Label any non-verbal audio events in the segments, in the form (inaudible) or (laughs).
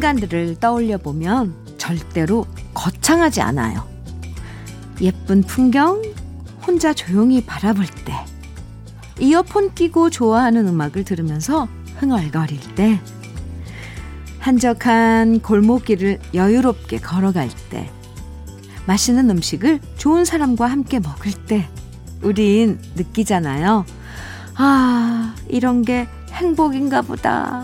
순간들을 떠올려 보면 절대로 거창하지 않아요. 예쁜 풍경, 혼자 조용히 바라볼 때, 이어폰 끼고 좋아하는 음악을 들으면서 흥얼거릴 때, 한적한 골목길을 여유롭게 걸어갈 때, 맛있는 음식을 좋은 사람과 함께 먹을 때, 우린 느끼잖아요. 아, 이런 게 행복인가 보다.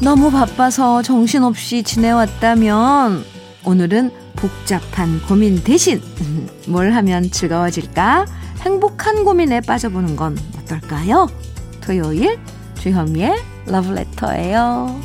너무 바빠서 정신없이 지내왔다면 오늘은 복잡한 고민 대신 (laughs) 뭘 하면 즐거워질까? 행복한 고민에 빠져보는 건 어떨까요? 토요일 주현미의 러브레터예요.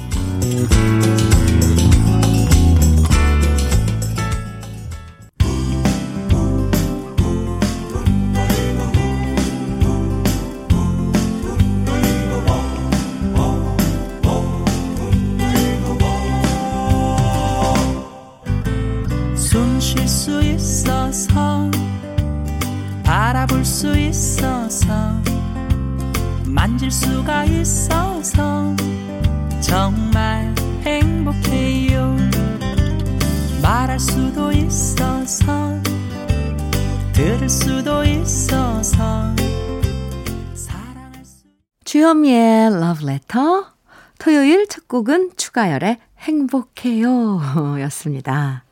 첫 곡은 추가열의 행복해요 (laughs) 였습니다.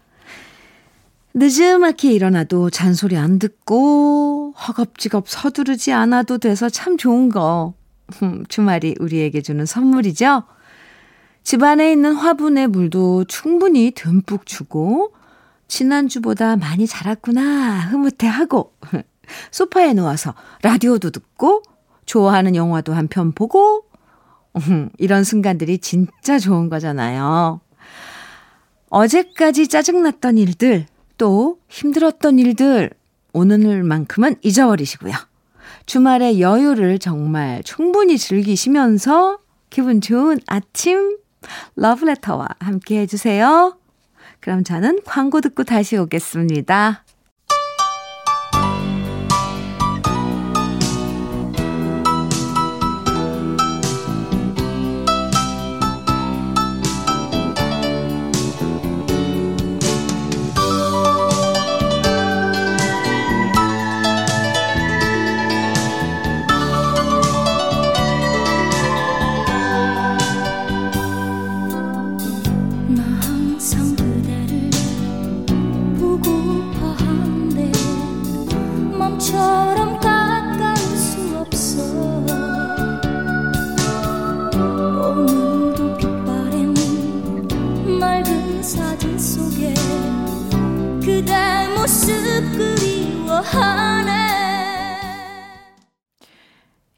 늦음하게 일어나도 잔소리 안 듣고 허겁지겁 서두르지 않아도 돼서 참 좋은 거. 주말이 우리에게 주는 선물이죠. 집안에 있는 화분에 물도 충분히 듬뿍 주고 지난주보다 많이 자랐구나 흐뭇해하고 (laughs) 소파에 누워서 라디오도 듣고 좋아하는 영화도 한 편 보고 음, 이런 순간들이 진짜 좋은 거잖아요. 어제까지 짜증났던 일들, 또 힘들었던 일들, 오늘만큼은 잊어버리시고요. 주말의 여유를 정말 충분히 즐기시면서 기분 좋은 아침 러브레터와 함께 해주세요. 그럼 저는 광고 듣고 다시 오겠습니다.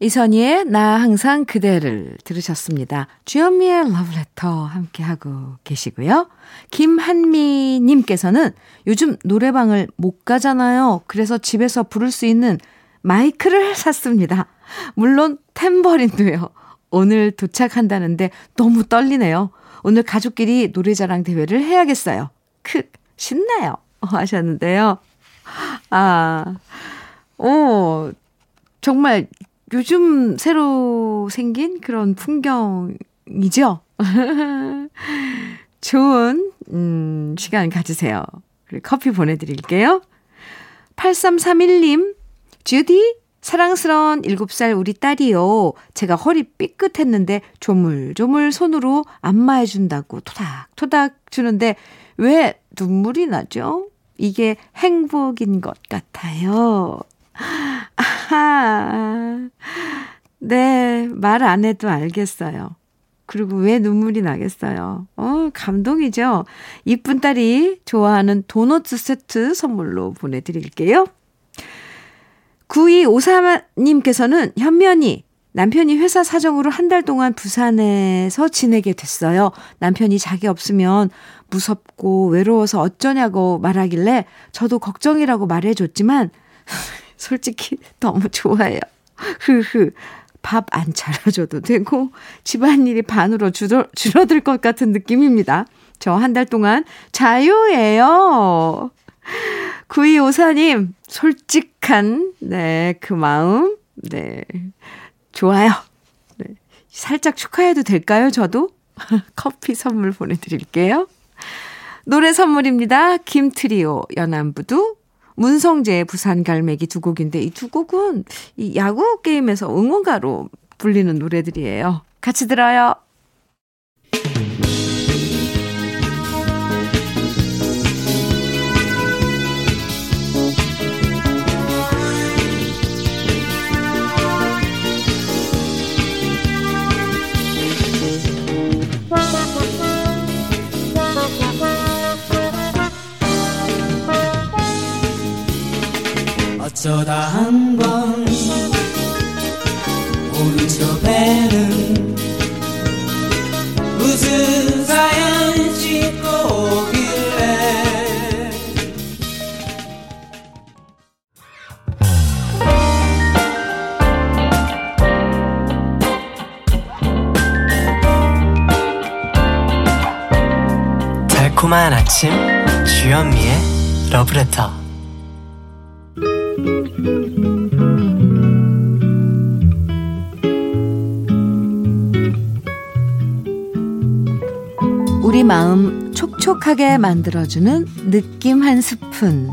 이선희의 나 항상 그대를 들으셨습니다. 주현미의 러브레터 함께하고 계시고요. 김한미님께서는 요즘 노래방을 못 가잖아요. 그래서 집에서 부를 수 있는 마이크를 샀습니다. 물론 탬버린도요. 오늘 도착한다는데 너무 떨리네요. 오늘 가족끼리 노래자랑 대회를 해야겠어요. 크, 신나요. 하셨는데요. 아, 오, 정말 요즘 새로 생긴 그런 풍경이죠? (laughs) 좋은, 음, 시간 가지세요. 커피 보내드릴게요. 8331님, 주디, 사랑스러운 7살 우리 딸이요. 제가 허리 삐끗했는데 조물조물 손으로 안마해준다고 토닥토닥 주는데 왜 눈물이 나죠? 이게 행복인 것 같아요. 아하. (laughs) 네, 말 안 해도 알겠어요. 그리고 왜 눈물이 나겠어요? 어, 감동이죠? 이쁜 딸이 좋아하는 도넛 세트 선물로 보내드릴게요. 9253님께서는 현면이 남편이 회사 사정으로 한 달 동안 부산에서 지내게 됐어요. 남편이 자기 없으면 무섭고 외로워서 어쩌냐고 말하길래 저도 걱정이라고 말해줬지만 솔직히 너무 좋아해요. 흐흐. 밥 안 차려줘도 되고 집안일이 반으로 줄어, 줄어들 것 같은 느낌입니다. 저 한 달 동안 자유예요. 9254님, 솔직한, 네, 그 마음, 네, 좋아요. 네, 살짝 축하해도 될까요, 저도? (laughs) 커피 선물 보내드릴게요. 노래 선물입니다. 김트리오, 연안부두, 문성재, 부산 갈매기 두 곡인데 이 두 곡은 이 야구 게임에서 응원가로 불리는 노래들이에요. 같이 들어요. 어쩌다 한 번. 오른쪽 배는 무슨 사연 싣고 오길래. 달콤한 아침 주현미의 러브레터 촉촉하게 만들어주는 느낌 한 스푼.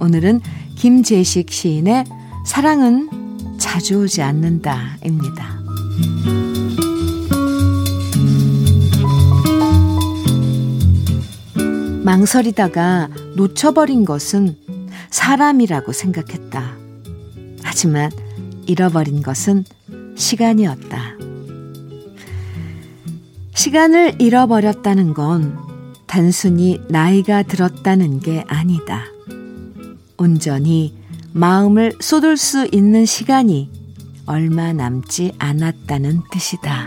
오늘은 김재식 시인의 사랑은 자주 오지 않는다입니다. 망설이다가 놓쳐버린 것은 사람이라고 생각했다. 하지만 잃어버린 것은 시간이었다. 시간을 잃어버렸다는 건 단순히 나이가 들었다는 게 아니다. 온전히 마음을 쏟을 수 있는 시간이 얼마 남지 않았다는 뜻이다.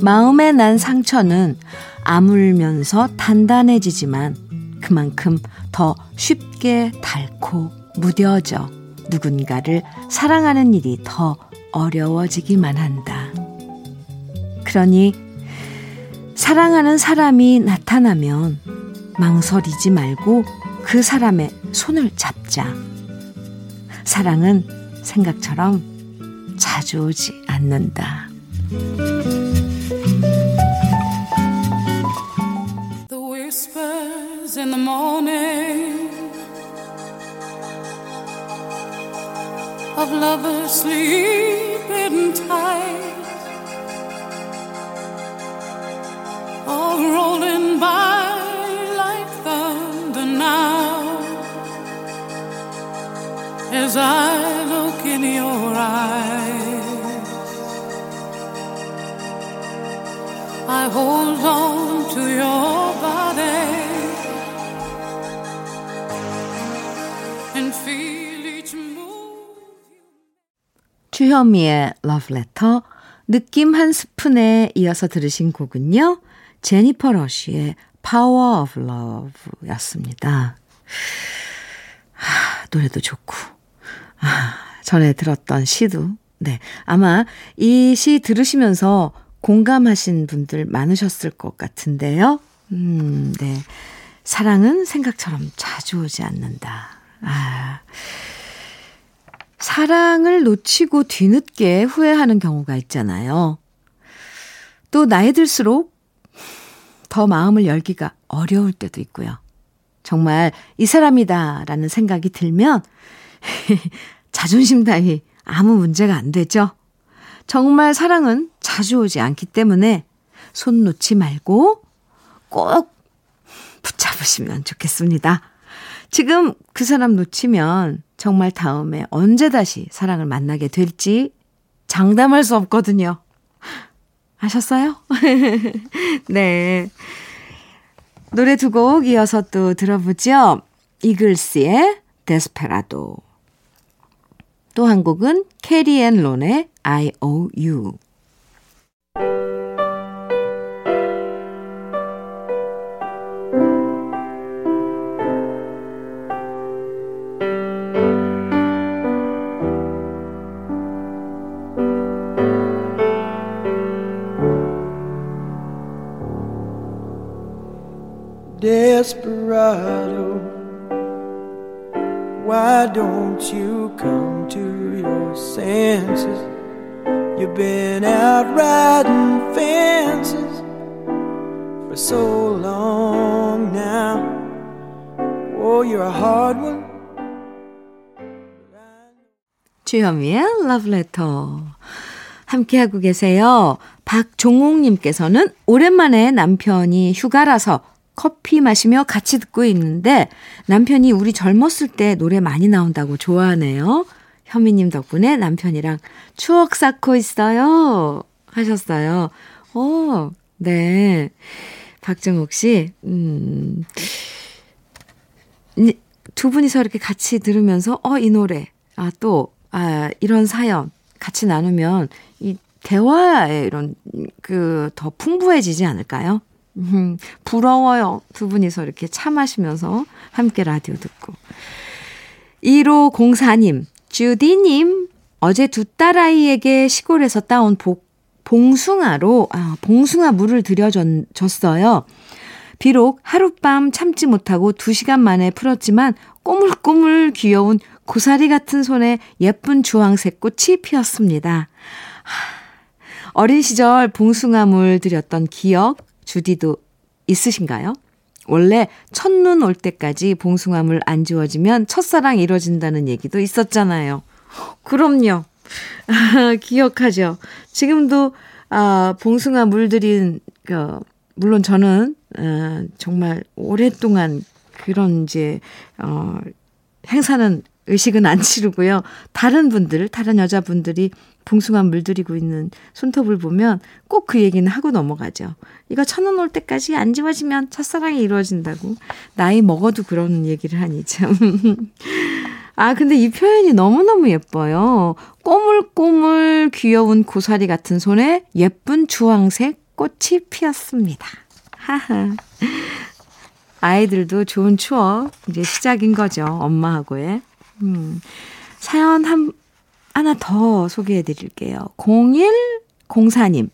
마음에 난 상처는 아물면서 단단해지지만 그만큼 더 쉽게 닳고 무뎌져 누군가를 사랑하는 일이 더 어려워지기만 한다. 그러니 사랑하는 사람이 나타나면 망설이지 말고 그 사람의 손을 잡자. 사랑은 생각처럼 자주 오지 않는다. Hold on to your body and feel each move. 주현미의 Love Letter 느낌 한 스푼에 이어서 들으신 곡은요. 제니퍼 러쉬의 Power of Love 였습니다. 아, 노래도 좋고, 아, 전에 들었던 시도, 네. 아마 이 시 들으시면서 공감하신 분들 많으셨을 것 같은데요. 음, 네. 사랑은 생각처럼 자주 오지 않는다. 아. 사랑을 놓치고 뒤늦게 후회하는 경우가 있잖아요. 또 나이 들수록 더 마음을 열기가 어려울 때도 있고요. 정말 이 사람이다 라는 생각이 들면 (laughs) 자존심 따위 아무 문제가 안 되죠. 정말 사랑은 자주 오지 않기 때문에 손 놓지 말고 꼭 붙잡으시면 좋겠습니다. 지금 그 사람 놓치면 정말 다음에 언제 다시 사랑을 만나게 될지 장담할 수 없거든요. 아셨어요? (laughs) 네. 노래 두 곡 이어서 또 들어보죠. 이글스의 데스페라도. 또 한 곡은 캐리 앤 론의 I O U. 주현미의 Letter. 함께하고 계세요. 박종옥님께서는 오랜만에 남편이 휴가라서 커피 마시며 같이 듣고 있는데 남편이 우리 젊었을 때 노래 많이 나온다고 좋아하네요. 현미님 덕분에 남편이랑 추억 쌓고 있어요. 하셨어요. 오, 네. 박정옥 씨, 음, 두 분이서 이렇게 같이 들으면서, 어, 이 노래, 아, 또, 아, 이런 사연 같이 나누면 이 대화에 이런 그 더 풍부해지지 않을까요? 음, 부러워요. 두 분이서 이렇게 차 마시면서 함께 라디오 듣고. 1504님, 주디님, 어제 두 딸아이에게 시골에서 따온 복, 봉숭아로, 아, 봉숭아 물을 들여줬어요. 비록 하룻밤 참지 못하고 두 시간 만에 풀었지만 꼬물꼬물 귀여운 고사리 같은 손에 예쁜 주황색 꽃이 피었습니다. 어린 시절 봉숭아물 들였던 기억, 주디도 있으신가요? 원래 첫눈 올 때까지 봉숭아물 안 지워지면 첫사랑 이뤄진다는 얘기도 있었잖아요. 그럼요. (laughs) 기억하죠. 지금도, 아, 봉숭아 물들인, 그, 물론 저는, 어, 정말 오랫동안 그런 이제, 어, 행사는 의식은 안 치르고요. 다른 분들, 다른 여자분들이 봉숭아 물들이고 있는 손톱을 보면 꼭 그 얘기는 하고 넘어가죠. 이거 천 원 올 때까지 안 지워지면 첫사랑이 이루어진다고. 나이 먹어도 그런 얘기를 하니 참. (laughs) 아, 근데 이 표현이 너무너무 예뻐요. 꼬물꼬물 귀여운 고사리 같은 손에 예쁜 주황색 꽃이 피었습니다. 하하. 아이들도 좋은 추억, 이제 시작인 거죠. 엄마하고의. 음, 사연 한, 하나 더 소개해 드릴게요. 0104님,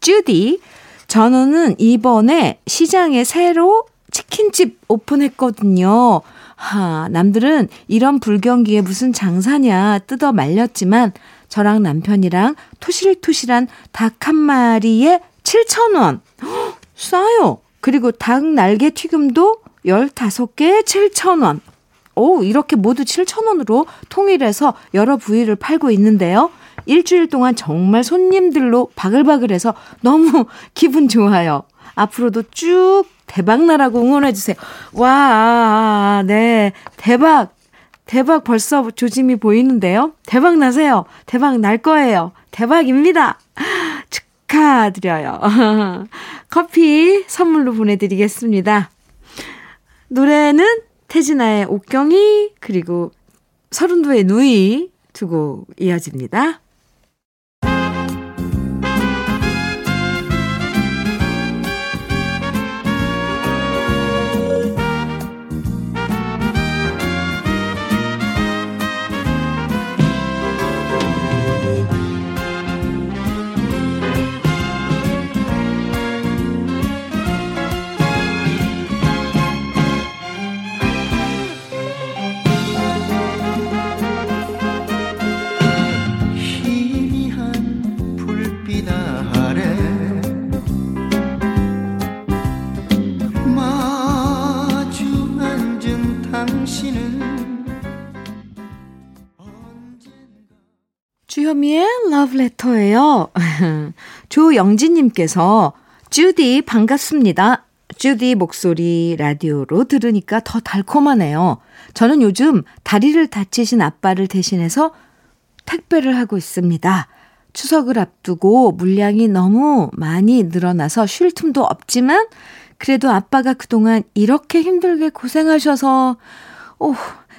쭈디, 전우는 이번에 시장에 새로 치킨집 오픈했거든요. 하, 남들은 이런 불경기에 무슨 장사냐 뜯어 말렸지만 저랑 남편이랑 토실토실한 닭 한 마리에 7,000원. 싸요. 그리고 닭 날개 튀김도 15개에 7,000원. 오, 이렇게 모두 7,000원으로 통일해서 여러 부위를 팔고 있는데요. 일주일 동안 정말 손님들로 바글바글해서 너무 (laughs) 기분 좋아요. 앞으로도 쭉 대박 나라고 응원해주세요. 와, 네. 대박. 대박 벌써 조짐이 보이는데요. 대박 나세요. 대박 날 거예요. 대박입니다. (laughs) 축하드려요. (laughs) 커피 선물로 보내드리겠습니다. 노래는 태진아의 옥경이 그리고 서른도의 누이 두고 이어집니다. 러브레터예요. (laughs) 조영진님께서 주디 반갑습니다. 주디 목소리 라디오로 들으니까 더 달콤하네요. 저는 요즘 다리를 다치신 아빠를 대신해서 택배를 하고 있습니다. 추석을 앞두고 물량이 너무 많이 늘어나서 쉴 틈도 없지만 그래도 아빠가 그동안 이렇게 힘들게 고생하셔서 오,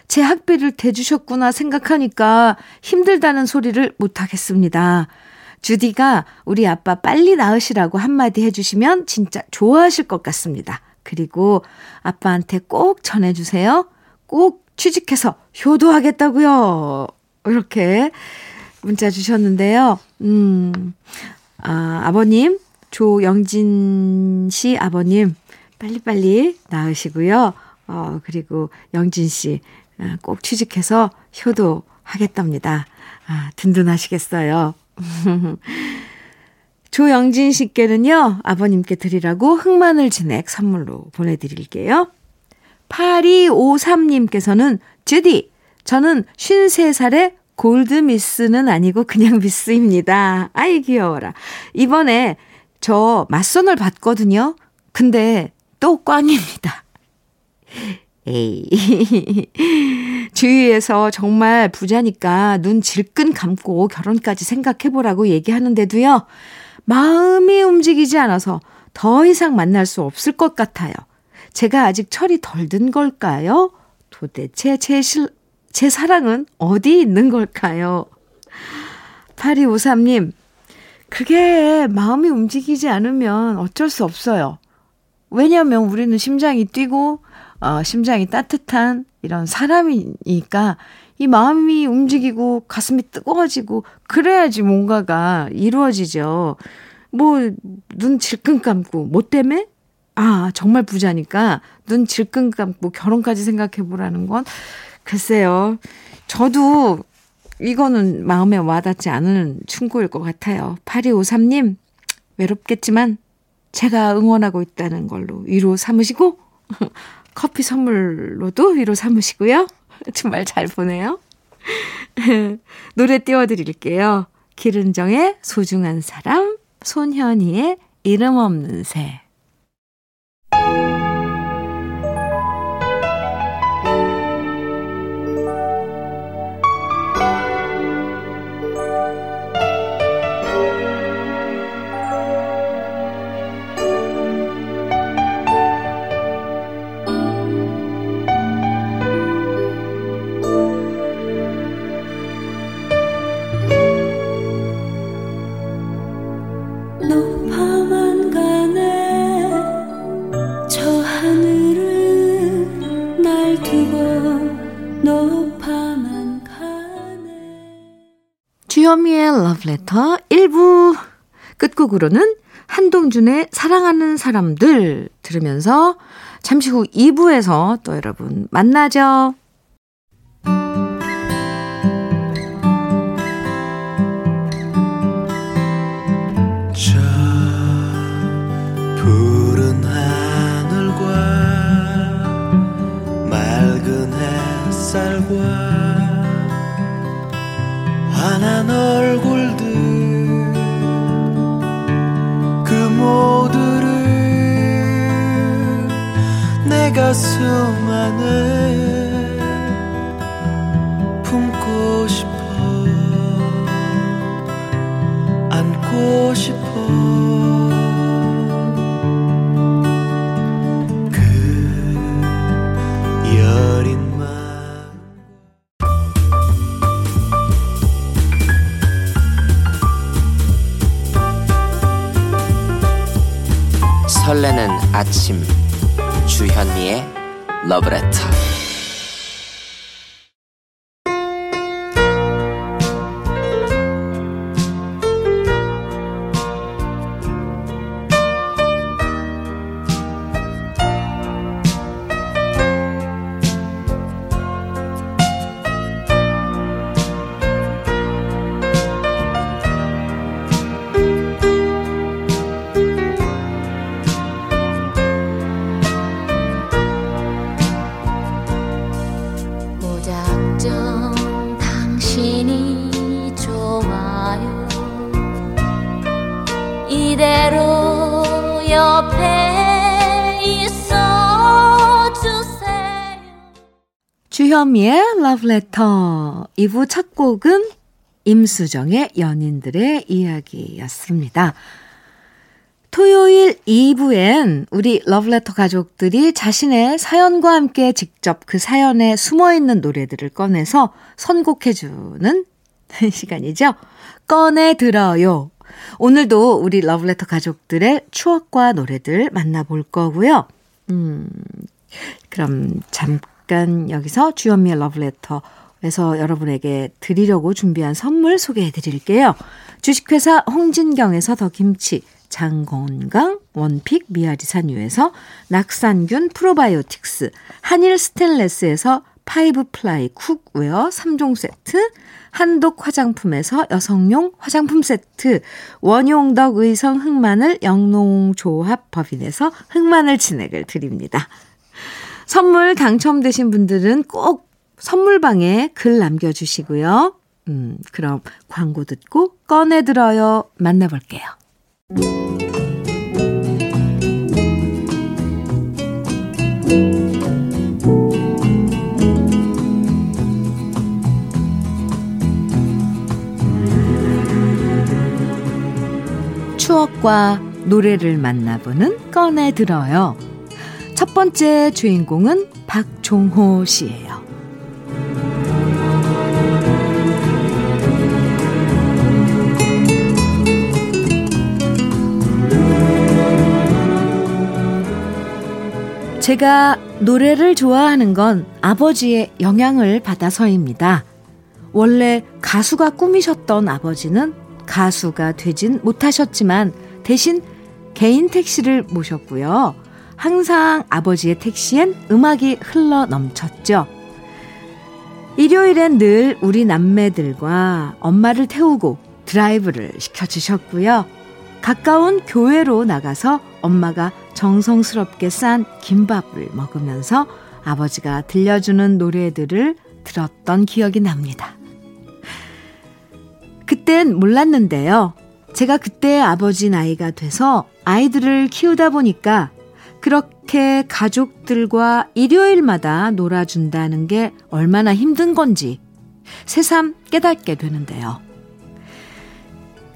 제 학비를 대주셨구나 생각하니까 힘들다는 소리를 못하겠습니다. 주디가 우리 아빠 빨리 나으시라고 한마디 해주시면 진짜 좋아하실 것 같습니다. 그리고 아빠한테 꼭 전해주세요. 꼭 취직해서 효도하겠다고요. 이렇게 문자 주셨는데요. 음, 아, 아버님, 조영진 씨 아버님, 빨리빨리 나으시고요. 어, 그리고 영진 씨, 아, 꼭 취직해서 효도하겠답니다. 아, 든든하시겠어요. (laughs) 조영진 씨께는요, 아버님께 드리라고 흑마늘 진액 선물로 보내드릴게요. 8253님께서는, 주디, 저는 53살에 골드미스는 아니고 그냥 미스입니다. 아이, 귀여워라. 이번에 저 맞선을 봤거든요. 근데 또 꽝입니다. 에이. (laughs) 주위에서 정말 부자니까 눈 질끈 감고 결혼까지 생각해보라고 얘기하는데도요. 마음이 움직이지 않아서 더 이상 만날 수 없을 것 같아요. 제가 아직 철이 덜 든 걸까요? 도대체 제, 실, 제 사랑은 어디 있는 걸까요? 8253님, 그게 마음이 움직이지 않으면 어쩔 수 없어요. 왜냐면 우리는 심장이 뛰고, 어, 심장이 따뜻한 이런 사람이니까 이 마음이 움직이고 가슴이 뜨거워지고 그래야지 뭔가가 이루어지죠. 뭐, 눈 질끈 감고, 뭐 때문에? 아, 정말 부자니까 눈 질끈 감고 결혼까지 생각해 보라는 건 글쎄요. 저도 이거는 마음에 와닿지 않은 충고일 것 같아요. 8253님, 외롭겠지만 제가 응원하고 있다는 걸로 위로 삼으시고, (laughs) 커피 선물로도 위로 삼으시고요. (laughs) 정말 잘 보내요. (laughs) 노래 띄워드릴게요. 기른정의 소중한 사람, 손현희의 이름 없는 새. 주현미의 러브레터 1부 끝곡으로는 한동준의 사랑하는 사람들 들으면서 잠시 후 2부에서 또 여러분 만나죠. 하늘과 가슴 안에 품고 싶어 안고 싶어. 설레는 아침 주현미의 러브레터 주현미의 러브레터 2부 첫 곡은 임수정의 연인들의 이야기였습니다. 토요일 2부엔 우리 러브레터 가족들이 자신의 사연과 함께 직접 그 사연에 숨어있는 노래들을 꺼내서 선곡해주는 (laughs) 시간이죠. 꺼내 들어요. 오늘도 우리 러브레터 가족들의 추억과 노래들 만나볼 거고요. 음, 그럼 잠깐 잠깐 여기서 주현미의 러브레터에서 여러분에게 드리려고 준비한 선물 소개해 드릴게요. 주식회사 홍진경에서 더 김치, 장건강, one pick, 미아리 산유에서 낙산균 프로바이오틱스, 한일 스텐레스에서 five ply cookware 3종 세트, 한독 화장품에서 여성용 화장품 세트, 원용덕 의성 흑마늘 영농조합 법인에서 흑마늘 진액을 드립니다. 선물 당첨되신 분들은 꼭 선물방에 글 남겨주시고요. 음, 그럼 광고 듣고 꺼내 들어요. 만나볼게요. 추억과 노래를 만나보는 꺼내 들어요. 첫 번째 주인공은 박종호 씨예요. 제가 노래를 좋아하는 건 아버지의 영향을 받아서입니다. 원래 가수가 꿈이셨던 아버지는 가수가 되진 못하셨지만 대신 개인 택시를 모셨고요. 항상 아버지의 택시엔 음악이 흘러 넘쳤죠. 일요일엔 늘 우리 남매들과 엄마를 태우고 드라이브를 시켜주셨고요. 가까운 교회로 나가서 엄마가 정성스럽게 싼 김밥을 먹으면서 아버지가 들려주는 노래들을 들었던 기억이 납니다. 그땐 몰랐는데요. 제가 그때 아버지 나이가 돼서 아이들을 키우다 보니까 그렇게 가족들과 일요일마다 놀아준다는 게 얼마나 힘든 건지 새삼 깨닫게 되는데요.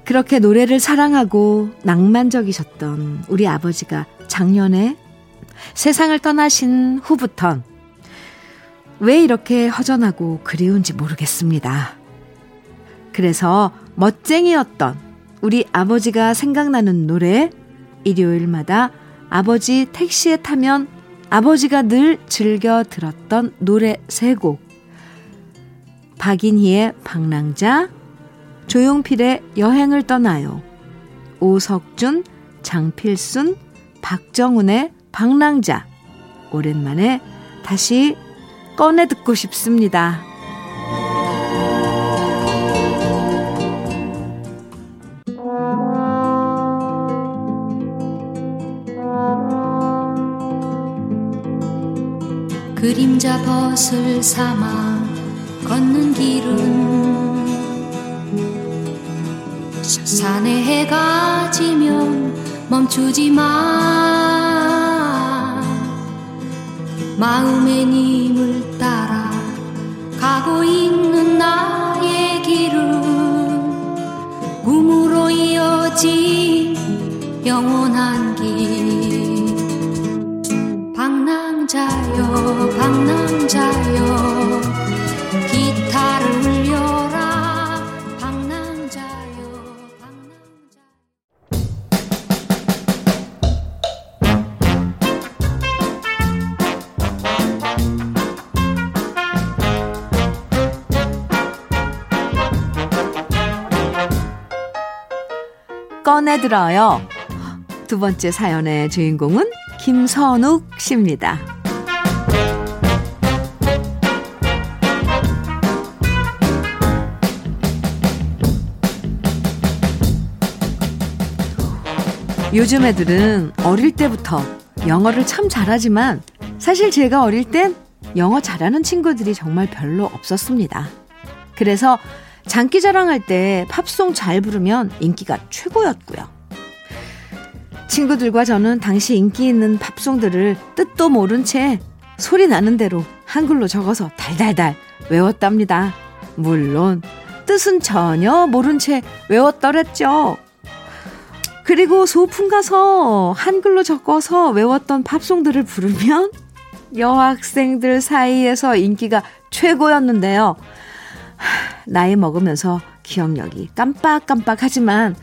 그렇게 노래를 사랑하고 낭만적이셨던 우리 아버지가 작년에 세상을 떠나신 후부턴 왜 이렇게 허전하고 그리운지 모르겠습니다. 그래서 멋쟁이였던 우리 아버지가 생각나는 노래 일요일마다 아버지 택시에 타면 아버지가 늘 즐겨 들었던 노래 세 곡. 박인희의 방랑자, 조용필의 여행을 떠나요. 오석준, 장필순, 박정훈의 방랑자. 오랜만에 다시 꺼내 듣고 싶습니다. 그림자 벗을 삼아 걷는 길은 산에 해가 지면 멈추지 마. 마음의 님을 따라 가고 있는 나의 길은 꿈으로 이어진 영원한 꺼내들어요. 두 번째 사연의 주인공은 김선욱 씨입니다. 요즘 애들은 어릴 때부터 영어를 참 잘하지만 사실 제가 어릴 땐 영어 잘하는 친구들이 정말 별로 없었습니다. 그래서 장기 자랑할 때 팝송 잘 부르면 인기가 최고였고요. 친구들과 저는 당시 인기 있는 팝송들을 뜻도 모른 채 소리 나는 대로 한글로 적어서 달달달 외웠답니다. 물론 뜻은 전혀 모른 채 외웠더랬죠. 그리고 소풍 가서 한글로 적어서 외웠던 팝송들을 부르면 여학생들 사이에서 인기가 최고였는데요. 나이 먹으면서 기억력이 깜빡깜빡하지만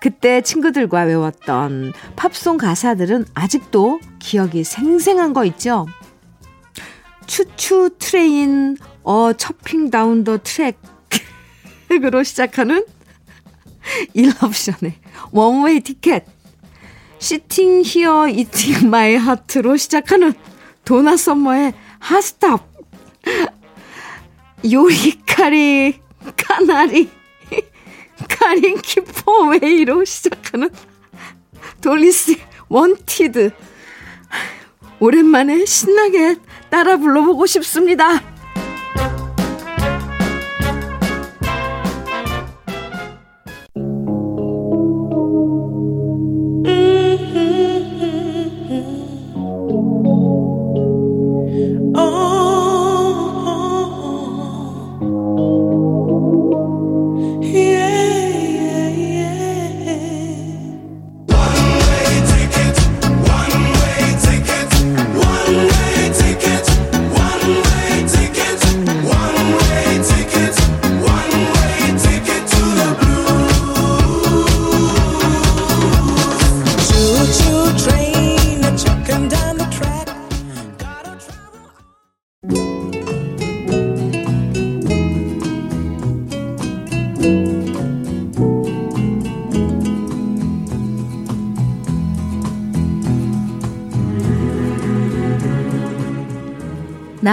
그때 친구들과 외웠던 팝송 가사들은 아직도 기억이 생생한 거 있죠? Choo choo train a chuggin' down the track으로 시작하는 Eruption의 One Way Ticket Sitting here eating my heart로 시작하는 도나 썸머의 Hot Stuff 요리카리 까나리 카링키포 웨이로 시작하는 둘리스 Wanted 오랜만에 신나게 따라 불러보고 싶습니다.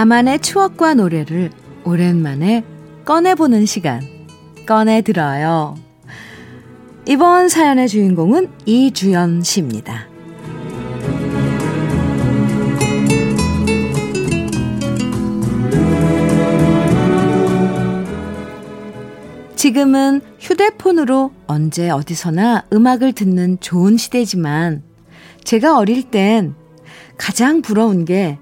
나만의 추억과 노래를 오랜만에 꺼내보는 시간, 꺼내들어요. 이번 사연의 주인공은 이주연 씨입니다. 지금은 휴대폰으로 언제 어디서나 음악을 듣는 좋은 시대지만 제가 어릴 땐 가장 부러운 게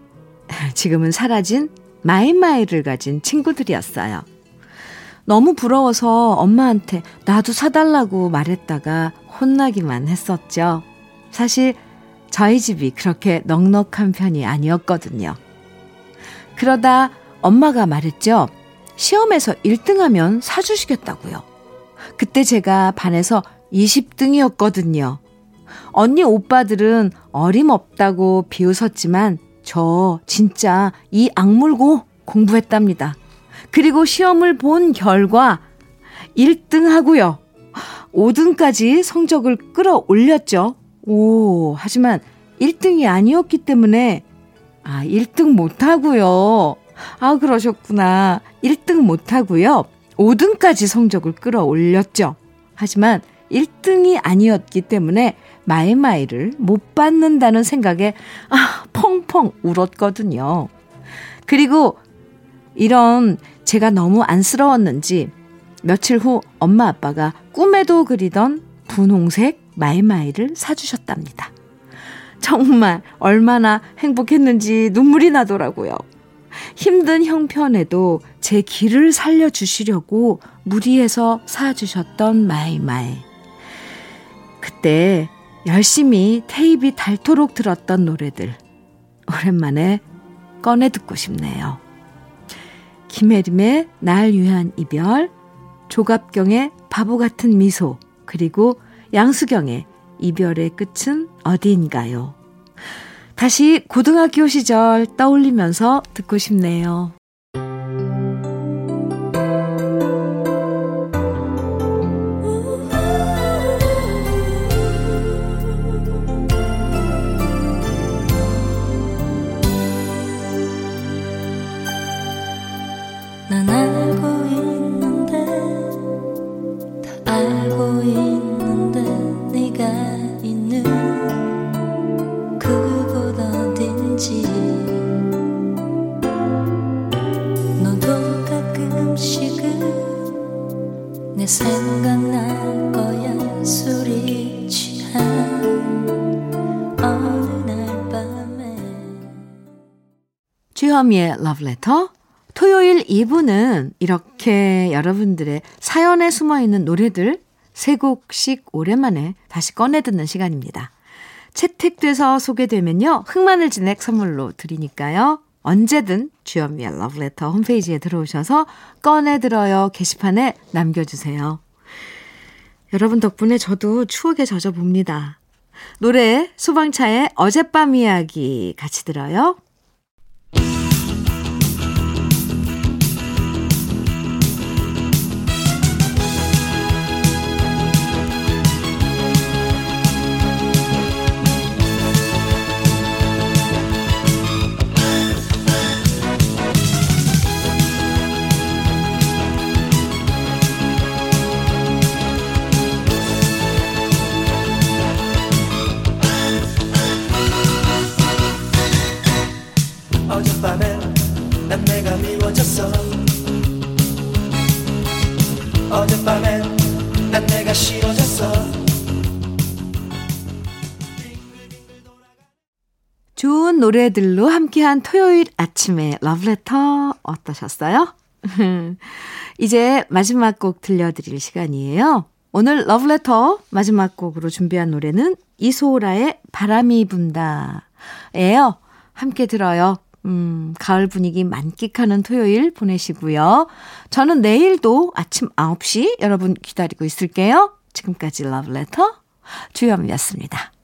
(laughs) 지금은 사라진 마이마이를 가진 친구들이었어요. 너무 부러워서 엄마한테 나도 사달라고 말했다가 혼나기만 했었죠. 사실 저희 집이 그렇게 넉넉한 편이 아니었거든요. 그러다 엄마가 말했죠. 시험에서 1등하면 사주시겠다고요. 그때 제가 반에서 20등이었거든요. 언니 오빠들은 어림없다고 비웃었지만 저 진짜 이 악물고 공부했답니다. 그리고 시험을 본 결과 1등 하고요. 5등까지 성적을 끌어올렸죠. 오, 하지만 1등이 아니었기 때문에, 아, 1등 못 하고요. 아, 그러셨구나. 1등 못 하고요. 5등까지 성적을 끌어올렸죠. 하지만 1등이 아니었기 때문에 마이마이를 못 받는다는 생각에 아, 펑펑 울었거든요. 그리고 이런 제가 너무 안쓰러웠는지 며칠 후 엄마 아빠가 꿈에도 그리던 분홍색 마이마이를 사주셨답니다. 정말 얼마나 행복했는지 눈물이 나더라고요. 힘든 형편에도 제 길을 살려주시려고 무리해서 사주셨던 마이마이. 그때 열심히 테이프 닳도록 들었던 노래들 오랜만에 꺼내 듣고 싶네요. 김혜림의 날 위한 이별, 조갑경의 바보 같은 미소, 그리고 양수경의 이별의 끝은 어디인가요? 다시 고등학교 시절 떠올리면서 듣고 싶네요. 러브레터 토요일 2부는 이렇게 여러분들의 사연에 숨어 있는 노래들 세 곡씩 오랜만에 다시 꺼내 듣는 시간입니다. 채택돼서 소개되면요. 흑마늘 진액 선물로 드리니까요. 언제든 주현미의 러브레터 홈페이지에 들어오셔서 꺼내들어요 게시판에 남겨주세요. 여러분 덕분에 저도 추억에 젖어봅니다. 노래 소방차의 어젯밤 이야기 같이 들어요. 노래들로 함께한 토요일 아침에 러브레터 어떠셨어요? (laughs) 이제 마지막 곡 들려드릴 시간이에요. 오늘 러브레터 마지막 곡으로 준비한 노래는 이소라의 바람이 분다. 예요. 함께 들어요. 음, 가을 분위기 만끽하는 토요일 보내시고요. 저는 내일도 아침 9시 여러분 기다리고 있을게요. 지금까지 러브레터 주현미였습니다.